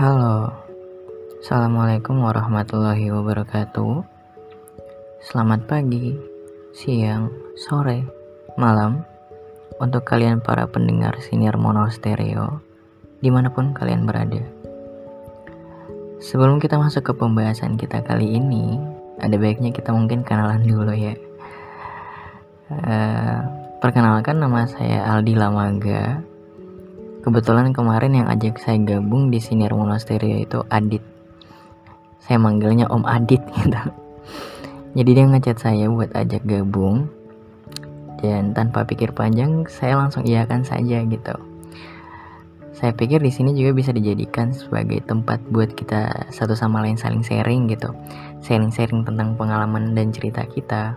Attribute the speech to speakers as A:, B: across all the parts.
A: Halo, Assalamualaikum warahmatullahi wabarakatuh. Selamat pagi, siang, sore, malam. Untuk kalian para pendengar senior mono stereo Di mana pun kalian berada. Sebelum kita masuk ke pembahasan kita kali ini Ada baiknya kita mungkin kenalan dulu ya. Uh, Perkenalkan nama saya Aldi Lamaga Kebetulan kemarin yang ajak saya gabung di Siniar Monasterio itu Adit. Saya manggilnya Om Adit gitu. Jadi dia ngechat saya buat ajak gabung. Dan tanpa pikir panjang, saya langsung iyakan saja gitu. Saya pikir di sini juga bisa dijadikan sebagai tempat buat kita satu sama lain saling sharing gitu. Sharing-sharing tentang pengalaman dan cerita kita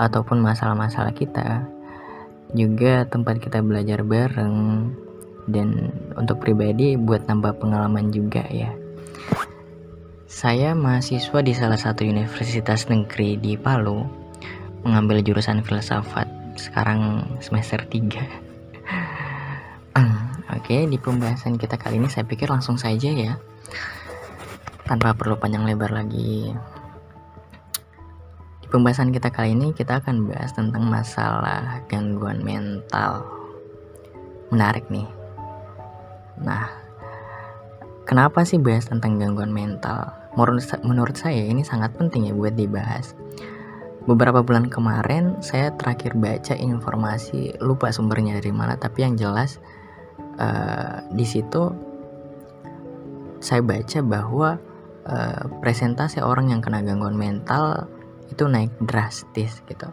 A: ataupun masalah-masalah kita. Juga tempat kita belajar bareng, dan untuk pribadi buat nambah pengalaman juga ya. Saya mahasiswa di salah satu universitas negeri di Palu mengambil jurusan filsafat sekarang semester 3. Oke, di pembahasan kita kali ini saya pikir langsung saja ya. Tanpa perlu panjang lebar lagi. Di pembahasan kita kali ini kita akan bahas tentang masalah gangguan mental. Menarik nih Nah, kenapa sih bahas tentang gangguan mental? Menurut, saya ini sangat penting ya buat dibahas. Beberapa bulan kemarin saya terakhir baca informasi, lupa sumbernya dari mana, tapi yang jelas uh, di situ saya baca bahwa uh, presentasi orang yang kena gangguan mental itu naik drastis gitu.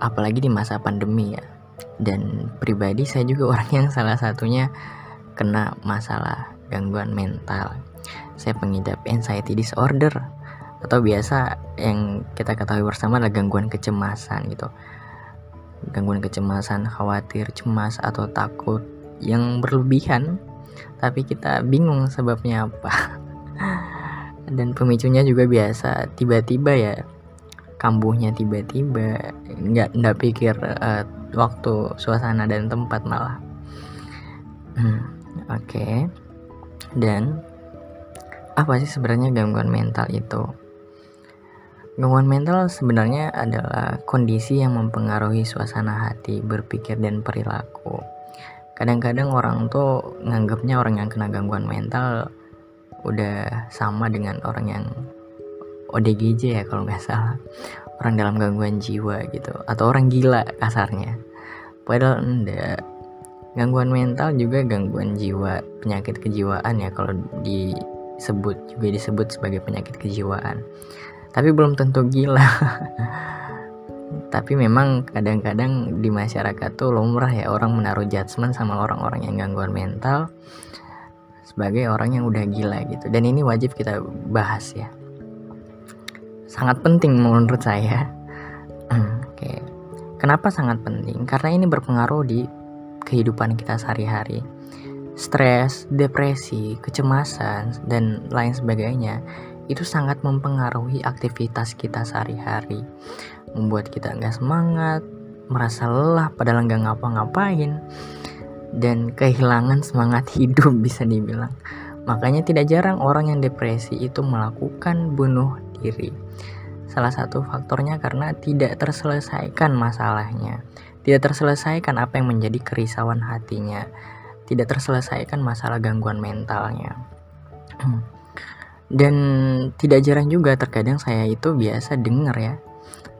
A: Apalagi di masa pandemi ya dan pribadi saya juga orang yang salah satunya kena masalah gangguan mental. Saya pengidap anxiety disorder atau biasa yang kita ketahui bersama adalah gangguan kecemasan gitu. Gangguan kecemasan khawatir cemas atau takut yang berlebihan. Tapi kita bingung sebabnya apa. Dan pemicunya juga biasa tiba-tiba ya kambuhnya tiba-tiba nggak nggak pikir uh, waktu suasana dan tempat malah hmm, oke. Okay. dan apa sih sebenarnya gangguan mental itu? Gangguan mental sebenarnya adalah kondisi yang mempengaruhi suasana hati berpikir dan perilaku. Kadang-kadang orang tuh nganggapnya orang yang kena gangguan mental udah sama dengan orang yang ODGJ ya kalau nggak salah orang dalam gangguan jiwa gitu atau orang gila kasarnya. Padahal enggak. Gangguan mental juga gangguan jiwa penyakit kejiwaan ya kalau disebut juga disebut sebagai penyakit kejiwaan. Tapi belum tentu gila. Tapi memang kadang-kadang di masyarakat tuh lumrah ya orang menaruh judgement sama orang-orang yang gangguan mental sebagai orang yang udah gila gitu. Dan ini wajib kita bahas ya sangat penting menurut saya. Hmm, oke, kenapa sangat penting? Karena ini berpengaruh di kehidupan kita sehari-hari. Stres, depresi, kecemasan, dan lain sebagainya itu sangat mempengaruhi aktivitas kita sehari-hari. Membuat kita nggak semangat, merasa lelah padahal nggak ngapa-ngapain, dan kehilangan semangat hidup bisa dibilang. Makanya tidak jarang orang yang depresi itu melakukan bunuh diri. Salah satu faktornya karena tidak terselesaikan masalahnya, tidak terselesaikan apa yang menjadi kerisauan hatinya, tidak terselesaikan masalah gangguan mentalnya. Dan tidak jarang juga terkadang saya itu biasa dengar ya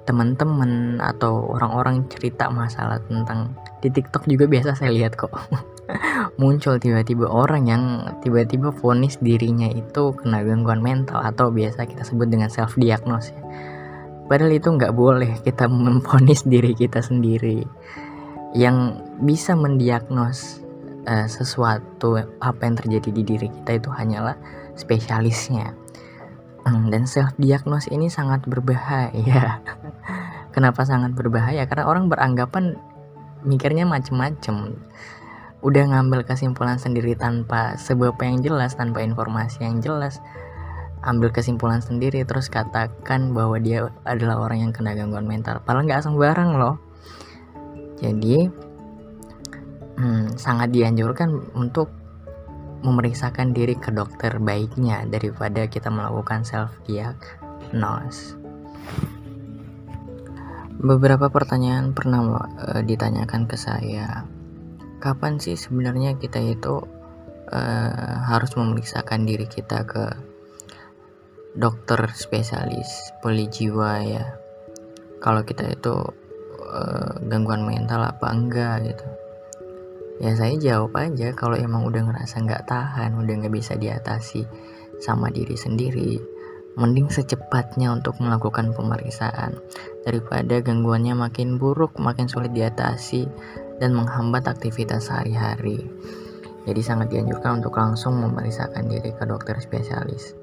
A: teman-teman atau orang-orang cerita masalah tentang di TikTok juga biasa saya lihat kok muncul tiba-tiba orang yang tiba-tiba vonis dirinya itu kena gangguan mental atau biasa kita sebut dengan self diagnose ya. Padahal itu nggak boleh kita memvonis diri kita sendiri. Yang bisa mendiagnos uh, sesuatu apa yang terjadi di diri kita itu hanyalah spesialisnya. Hmm, dan self diagnose ini sangat berbahaya. Kenapa sangat berbahaya? Karena orang beranggapan mikirnya macem-macem. Udah ngambil kesimpulan sendiri tanpa sebab yang jelas, tanpa informasi yang jelas. Ambil kesimpulan sendiri terus katakan bahwa dia adalah orang yang kena gangguan mental. Padahal nggak sembarang loh. Jadi hmm, sangat dianjurkan untuk memeriksakan diri ke dokter baiknya daripada kita melakukan self diagnose. Beberapa pertanyaan pernah uh, ditanyakan ke saya. Kapan sih sebenarnya kita itu uh, harus memeriksakan diri kita ke dokter spesialis polijiwa ya? Kalau kita itu uh, gangguan mental apa enggak gitu? ya saya jawab aja kalau emang udah ngerasa nggak tahan udah nggak bisa diatasi sama diri sendiri mending secepatnya untuk melakukan pemeriksaan daripada gangguannya makin buruk makin sulit diatasi dan menghambat aktivitas sehari-hari jadi sangat dianjurkan untuk langsung memeriksakan diri ke dokter spesialis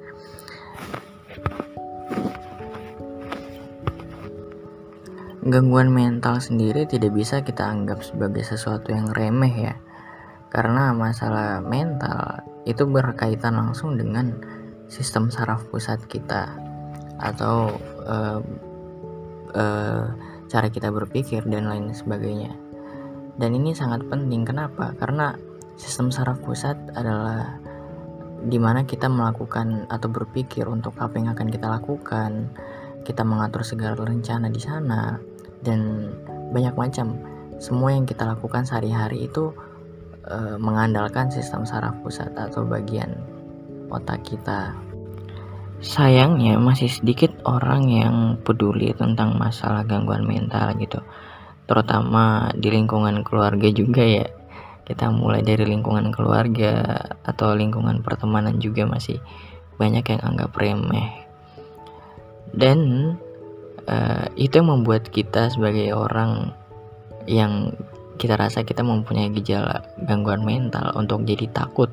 A: Gangguan mental sendiri tidak bisa kita anggap sebagai sesuatu yang remeh ya. Karena masalah mental itu berkaitan langsung dengan sistem saraf pusat kita atau uh, uh, cara kita berpikir dan lain sebagainya. Dan ini sangat penting. Kenapa? Karena sistem saraf pusat adalah di mana kita melakukan atau berpikir untuk apa yang akan kita lakukan, kita mengatur segala rencana di sana, dan banyak macam. Semua yang kita lakukan sehari-hari itu e, mengandalkan sistem saraf pusat atau bagian otak kita. Sayangnya masih sedikit orang yang peduli tentang masalah gangguan mental gitu terutama di lingkungan keluarga juga ya. Kita mulai dari lingkungan keluarga atau lingkungan pertemanan juga masih banyak yang anggap remeh. Dan uh, itu yang membuat kita sebagai orang yang kita rasa kita mempunyai gejala gangguan mental untuk jadi takut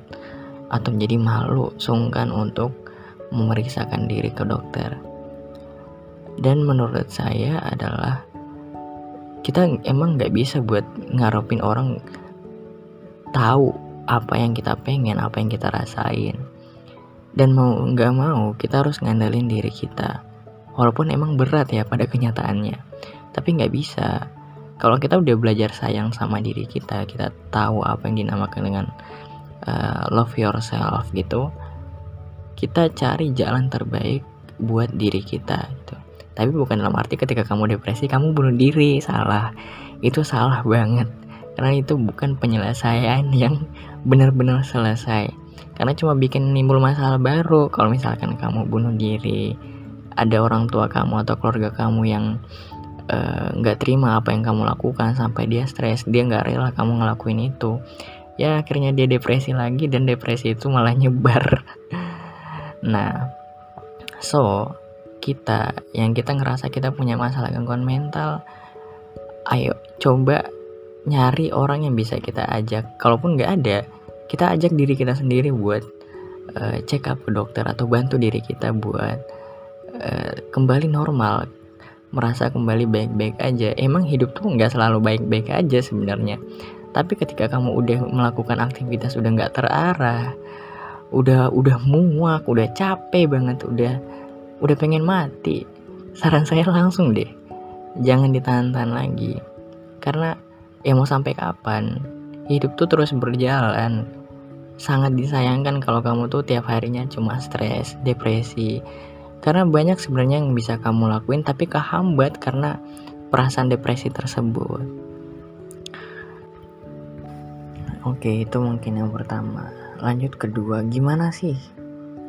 A: atau menjadi malu sungkan untuk memeriksakan diri ke dokter. Dan menurut saya adalah kita emang nggak bisa buat ngarepin orang tahu apa yang kita pengen apa yang kita rasain. Dan mau nggak mau kita harus ngandalin diri kita. Walaupun emang berat ya pada kenyataannya. Tapi nggak bisa. Kalau kita udah belajar sayang sama diri kita kita tahu apa yang dinamakan dengan uh, love yourself gitu kita cari jalan terbaik buat diri kita gitu tapi bukan dalam arti ketika kamu depresi kamu bunuh diri. Salah. Itu salah banget. Karena itu bukan penyelesaian yang benar-benar selesai. Karena cuma bikin nimbul masalah baru. Kalau misalkan kamu bunuh diri ada orang tua kamu atau keluarga kamu yang eh, nggak uh, terima apa yang kamu lakukan sampai dia stres dia nggak rela kamu ngelakuin itu ya akhirnya dia depresi lagi dan depresi itu malah nyebar. Nah so kita yang kita ngerasa kita punya masalah gangguan mental ayo coba nyari orang yang bisa kita ajak. Kalaupun nggak ada kita ajak diri kita sendiri buat uh, check up ke dokter atau bantu diri kita buat Eh, kembali normal merasa kembali baik-baik aja. Emang hidup tuh nggak selalu baik-baik aja sebenarnya. Tapi ketika kamu udah melakukan aktivitas udah nggak terarah udah udah muak udah capek banget udah udah pengen mati. Saran saya langsung deh. Jangan ditahan-tahan lagi. Karena ya mau sampai kapan? Hidup tuh terus berjalan. Sangat disayangkan kalau kamu tuh tiap harinya cuma stres depresi. Karena banyak sebenarnya yang bisa kamu lakuin tapi kehambat karena perasaan depresi tersebut. Oke, itu mungkin yang pertama. Lanjut kedua, gimana sih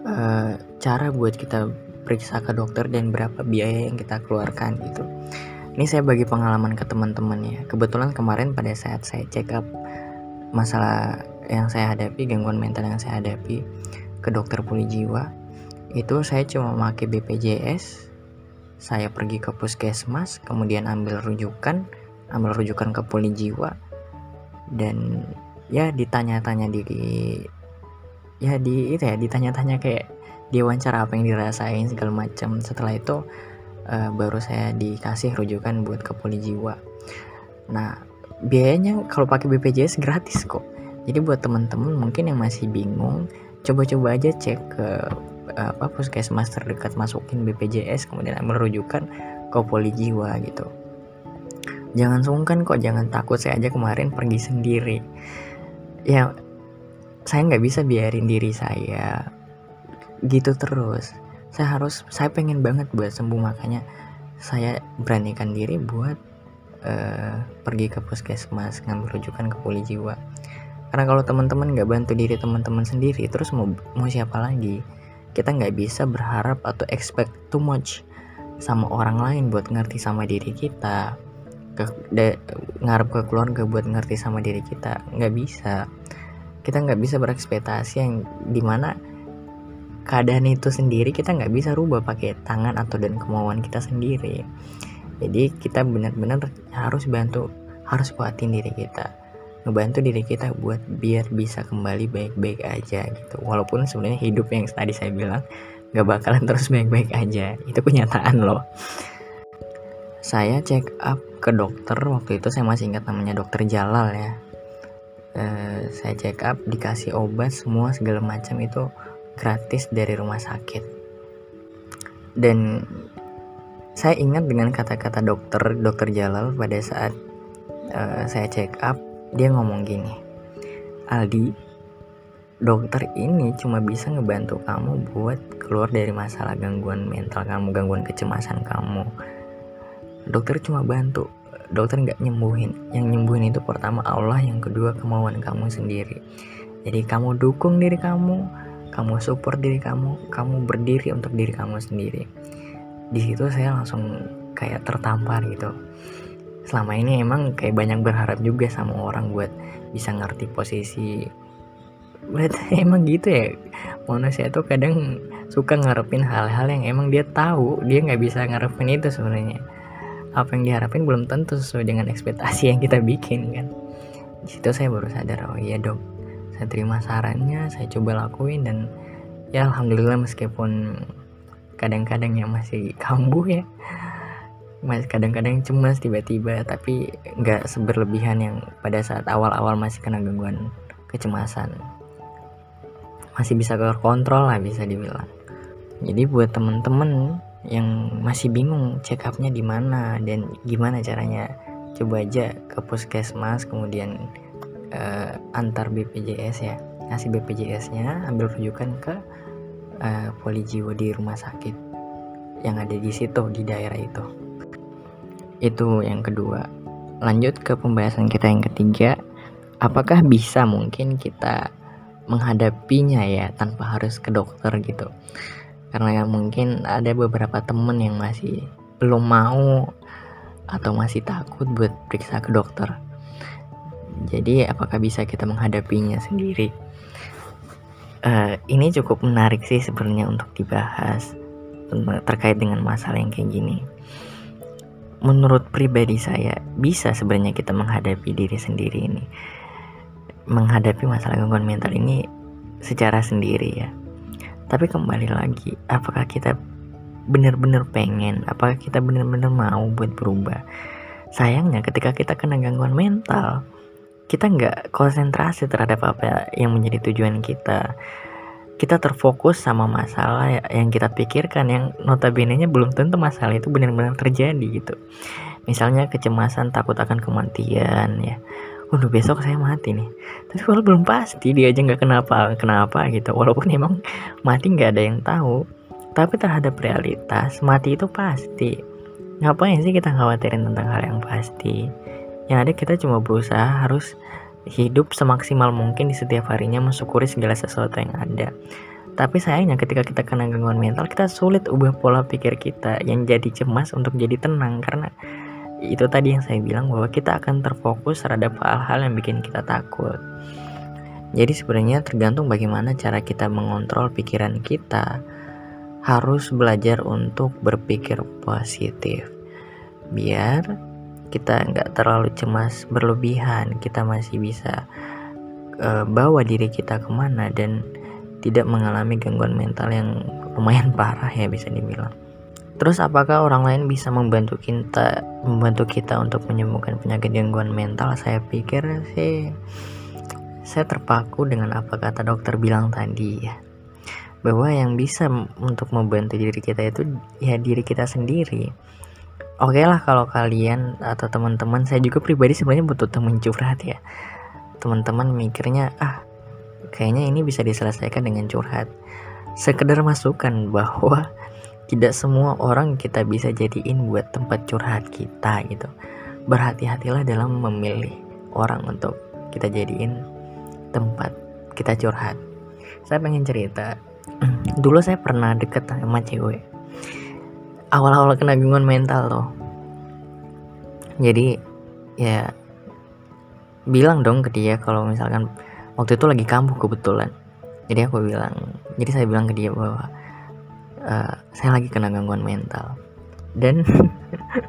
A: uh, cara buat kita periksa ke dokter dan berapa biaya yang kita keluarkan gitu. Ini saya bagi pengalaman ke teman-teman ya. Kebetulan kemarin pada saat saya check up masalah yang saya hadapi, gangguan mental yang saya hadapi ke dokter puli jiwa, itu saya cuma pakai BPJS saya pergi ke puskesmas kemudian ambil rujukan ambil rujukan ke poli jiwa dan ya ditanya-tanya di ya di itu ya ditanya-tanya kayak diwawancara apa yang dirasain segala macam. Setelah itu uh, baru saya dikasih rujukan buat ke poli jiwa. Nah biayanya kalau pakai BPJS gratis kok. Jadi buat teman-teman mungkin yang masih bingung coba-coba aja cek ke apa puskesmas terdekat masukin BPJS kemudian ambil rujukan ke poli jiwa gitu. Jangan sungkan kok jangan takut. Saya aja kemarin pergi sendiri. Ya saya nggak bisa biarin diri saya gitu terus. Saya harus saya pengen banget buat sembuh makanya saya beranikan diri buat uh, pergi ke puskesmas ngambil rujukan ke poli jiwa. Karena kalau teman-teman nggak bantu diri teman-teman sendiri terus mau mau siapa lagi? Kita nggak bisa berharap atau expect too much sama orang lain buat ngerti sama diri kita. Ke de, ngarep ke keluarga buat ngerti sama diri kita. Nggak bisa. Kita nggak bisa berekspektasi yang di mana keadaan itu sendiri kita nggak bisa rubah pakai tangan atau dan kemauan kita sendiri. Jadi kita benar-benar harus bantu harus kuatin diri kita. Ngebantu diri kita buat biar bisa kembali baik-baik aja gitu. Walaupun sebenarnya hidup yang tadi saya bilang gak bakalan terus baik-baik aja. Itu kenyataan loh. Saya check up ke dokter waktu itu saya masih ingat namanya dokter Jalal ya. E, saya check up dikasih obat semua segala macam itu gratis dari rumah sakit. Dan saya ingat dengan kata-kata dokter dokter Jalal pada saat uh, saya check up dia ngomong gini Aldi dokter ini cuma bisa ngebantu kamu buat keluar dari masalah gangguan mental kamu gangguan kecemasan kamu. Dokter cuma bantu dokter nggak nyembuhin. Yang nyembuhin itu pertama Allah yang kedua kemauan kamu sendiri. Jadi kamu dukung diri kamu kamu support diri kamu kamu berdiri untuk diri kamu sendiri. Di situ saya langsung kayak tertampar gitu. Selama ini emang kayak banyak berharap juga sama orang buat bisa ngerti posisi. Berarti emang gitu ya manusia tuh kadang suka ngarepin hal-hal yang emang dia tahu dia nggak bisa ngarepin itu sebenarnya. Apa yang diharapin belum tentu sesuai dengan ekspektasi yang kita bikin kan? Di situ saya baru sadar oh iya dok saya terima sarannya saya coba lakuin dan ya alhamdulillah meskipun kadang-kadang yang masih kambuh ya. Masih kadang-kadang cemas tiba-tiba tapi nggak seberlebihan yang pada saat awal-awal masih kena gangguan kecemasan. Masih bisa terkontrol lah bisa dibilang. Jadi buat temen-temen yang masih bingung check upnya di mana dan gimana caranya coba aja ke puskesmas kemudian uh, antar BPJS ya ngasih BPJS-nya ambil rujukan ke uh, poli jiwa di rumah sakit yang ada di situ di daerah itu itu yang kedua. Lanjut ke pembahasan kita yang ketiga, apakah bisa mungkin kita menghadapinya ya tanpa harus ke dokter gitu? Karena mungkin ada beberapa temen yang masih belum mau atau masih takut buat periksa ke dokter. Jadi apakah bisa kita menghadapinya sendiri? Uh, ini cukup menarik sih sebenarnya untuk dibahas terkait dengan masalah yang kayak gini. Menurut pribadi saya bisa sebenarnya kita menghadapi diri sendiri ini. Menghadapi masalah gangguan mental ini secara sendiri ya. Tapi kembali lagi apakah kita benar-benar pengen? Apakah kita benar-benar mau buat berubah? Sayangnya ketika kita kena gangguan mental kita nggak konsentrasi terhadap apa yang menjadi tujuan kita kita terfokus sama masalah yang kita pikirkan yang notabene-nya belum tentu masalah itu benar-benar terjadi gitu. Misalnya kecemasan takut akan kematian ya. Waduh besok saya mati nih. Tapi kalau belum pasti dia aja nggak kenapa kenapa gitu. Walaupun emang mati nggak ada yang tahu. Tapi terhadap realitas mati itu pasti. Ngapain sih kita khawatirin tentang hal yang pasti? Yang ada kita cuma berusaha harus hidup semaksimal mungkin di setiap harinya mensyukuri segala sesuatu yang ada. Tapi sayangnya ketika kita kena gangguan mental, kita sulit ubah pola pikir kita yang jadi cemas untuk jadi tenang karena itu tadi yang saya bilang bahwa kita akan terfokus terhadap hal-hal yang bikin kita takut. Jadi sebenarnya tergantung bagaimana cara kita mengontrol pikiran kita. Harus belajar untuk berpikir positif. Biar kita nggak terlalu cemas berlebihan kita masih bisa uh, bawa diri kita ke mana dan tidak mengalami gangguan mental yang lumayan parah ya bisa dibilang. Terus apakah orang lain bisa membantu kita membantu kita untuk menyembuhkan penyakit gangguan mental? Saya pikir sih saya terpaku dengan apa kata dokter bilang tadi ya. Bahwa yang bisa untuk membantu diri kita itu ya diri kita sendiri oke okay lah kalau kalian atau teman-teman saya juga pribadi sebenarnya butuh teman curhat ya. Teman-teman mikirnya ah kayaknya ini bisa diselesaikan dengan curhat. Sekedar masukan bahwa tidak semua orang kita bisa jadiin buat tempat curhat kita gitu. Berhati-hatilah dalam memilih orang untuk kita jadiin tempat kita curhat. Saya pengen cerita dulu saya pernah deket sama cewek awal-awal kena gangguan mental loh jadi ya bilang dong ke dia kalau misalkan waktu itu lagi kambuh kebetulan. Jadi aku bilang jadi saya bilang ke dia bahwa uh, saya lagi kena gangguan mental. Dan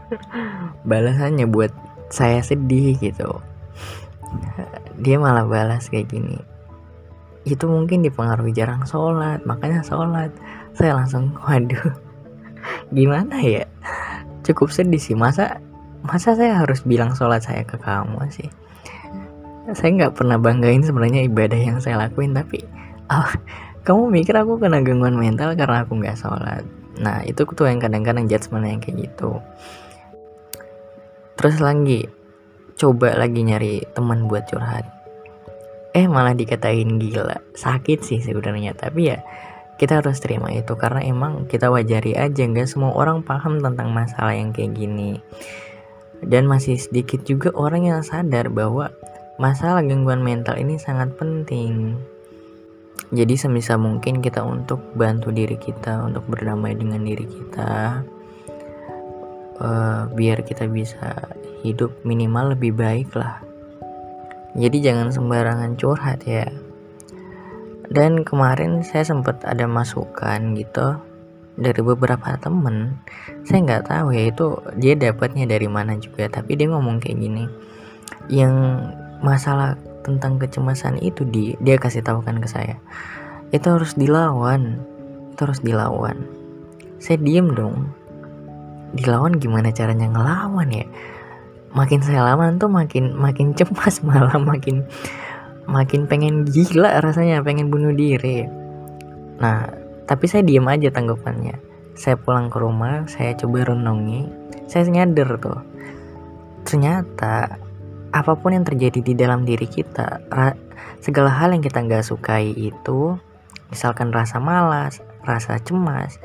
A: balasannya buat saya sedih gitu. Dia malah balas kayak gini itu mungkin dipengaruhi jarang sholat makanya sholat. Saya langsung waduh gimana ya? Cukup sedih sih. Masa masa saya harus bilang sholat saya ke kamu sih? Saya nggak pernah banggain sebenarnya ibadah yang saya lakuin tapi oh, kamu mikir aku kena gangguan mental karena aku nggak sholat. Nah itu tuh yang kadang-kadang judgement yang kayak gitu. Terus lagi coba lagi nyari teman buat curhat. Eh malah dikatain gila. Sakit sih sebenarnya tapi ya kita harus terima itu karena emang kita wajari aja nggak semua orang paham tentang masalah yang kayak gini. Dan masih sedikit juga orang yang sadar bahwa masalah gangguan mental ini sangat penting. Jadi sebisa mungkin kita untuk bantu diri kita untuk berdamai dengan diri kita uh, biar kita bisa hidup minimal lebih baik lah. Jadi jangan sembarangan curhat ya dan kemarin saya sempat ada masukan gitu dari beberapa temen. Saya nggak tahu ya itu dia dapatnya dari mana juga tapi dia ngomong kayak gini yang masalah tentang kecemasan itu di dia kasih tahu kan ke saya itu harus dilawan itu harus dilawan. Saya diem dong. Dilawan gimana caranya? Ngelawan ya? Makin saya lawan tuh makin makin cemas malah makin makin pengen gila rasanya pengen bunuh diri. Nah tapi saya diem aja tanggapannya. Saya pulang ke rumah saya coba renungi saya nyadar tuh. Ternyata apa pun yang terjadi di dalam diri kita segala hal yang kita nggak sukai itu misalkan rasa malas rasa cemas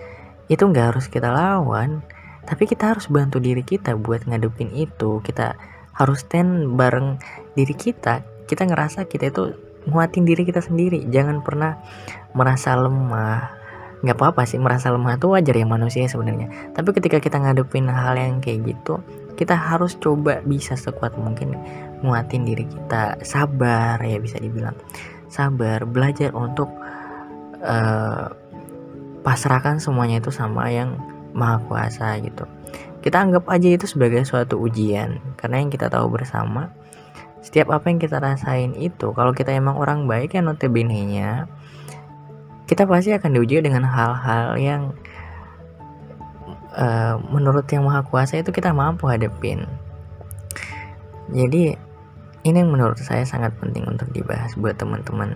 A: itu nggak harus kita lawan. Tapi kita harus bantu diri kita buat ngadepin itu. Kita harus stand bareng diri kita kita ngerasa kita itu nguatin diri kita sendiri. Jangan pernah merasa lemah. Nggak apa-apa sih merasa lemah itu wajar ya manusia sebenarnya. Tapi ketika kita ngadepin hal yang kayak gitu kita harus coba bisa sekuat mungkin nguatin diri kita. Sabar ya bisa dibilang. Sabar belajar untuk uh, pasrahkan semuanya itu sama yang maha kuasa gitu. Kita anggap aja itu sebagai suatu ujian karena yang kita tahu bersama setiap apa yang kita rasain itu kalau kita emang orang baik ya notabene nya kita pasti akan diuji dengan hal-hal yang uh, menurut yang maha kuasa itu kita mampu hadapin jadi ini yang menurut saya sangat penting untuk dibahas buat teman-teman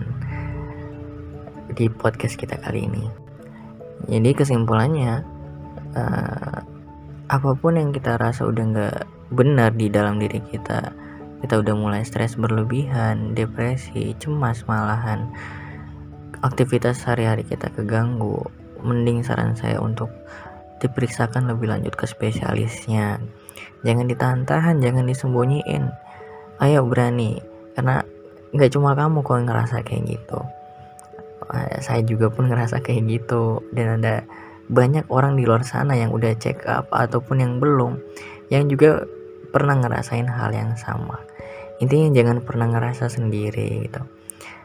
A: di podcast kita kali ini. Jadi kesimpulannya uh, apa pun yang kita rasa udah nggak benar di dalam diri kita kita udah mulai stres berlebihan, depresi, cemas malahan, aktivitas sehari-hari kita keganggu, mending saran saya untuk diperiksakan lebih lanjut ke spesialisnya. Jangan ditahan-tahan, jangan disembunyiin. Ayo berani, karena nggak cuma kamu kok ngerasa kayak gitu. Eh, saya juga pun ngerasa kayak gitu, dan ada banyak orang di luar sana yang udah check up ataupun yang belum, yang juga pernah ngerasain hal yang sama. Intinya jangan pernah ngerasa sendiri gitu.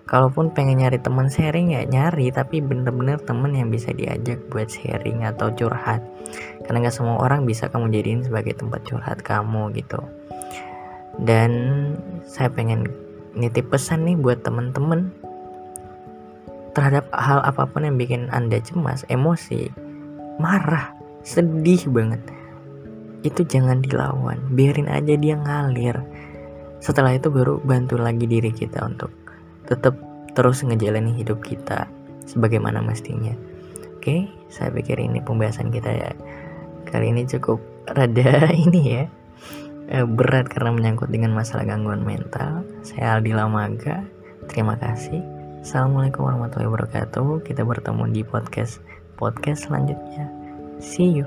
A: Kalaupun pengen nyari teman sharing ya nyari tapi bener-bener temen yang bisa diajak buat sharing atau curhat. Karena nggak semua orang bisa kamu jadiin sebagai tempat curhat kamu gitu. Dan saya pengen nitip pesan nih buat temen-temen terhadap hal apa pun yang bikin anda cemas emosi marah sedih banget itu jangan dilawan biarin aja dia ngalir setelah itu baru bantu lagi diri kita untuk tetap terus ngejalani hidup kita sebagaimana mestinya oke saya pikir ini pembahasan kita ya kali ini cukup rada ini ya eh, berat karena menyangkut dengan masalah gangguan mental saya Aldi Lamaga terima kasih Assalamualaikum warahmatullahi wabarakatuh. Kita bertemu di podcast podcast selanjutnya. See you.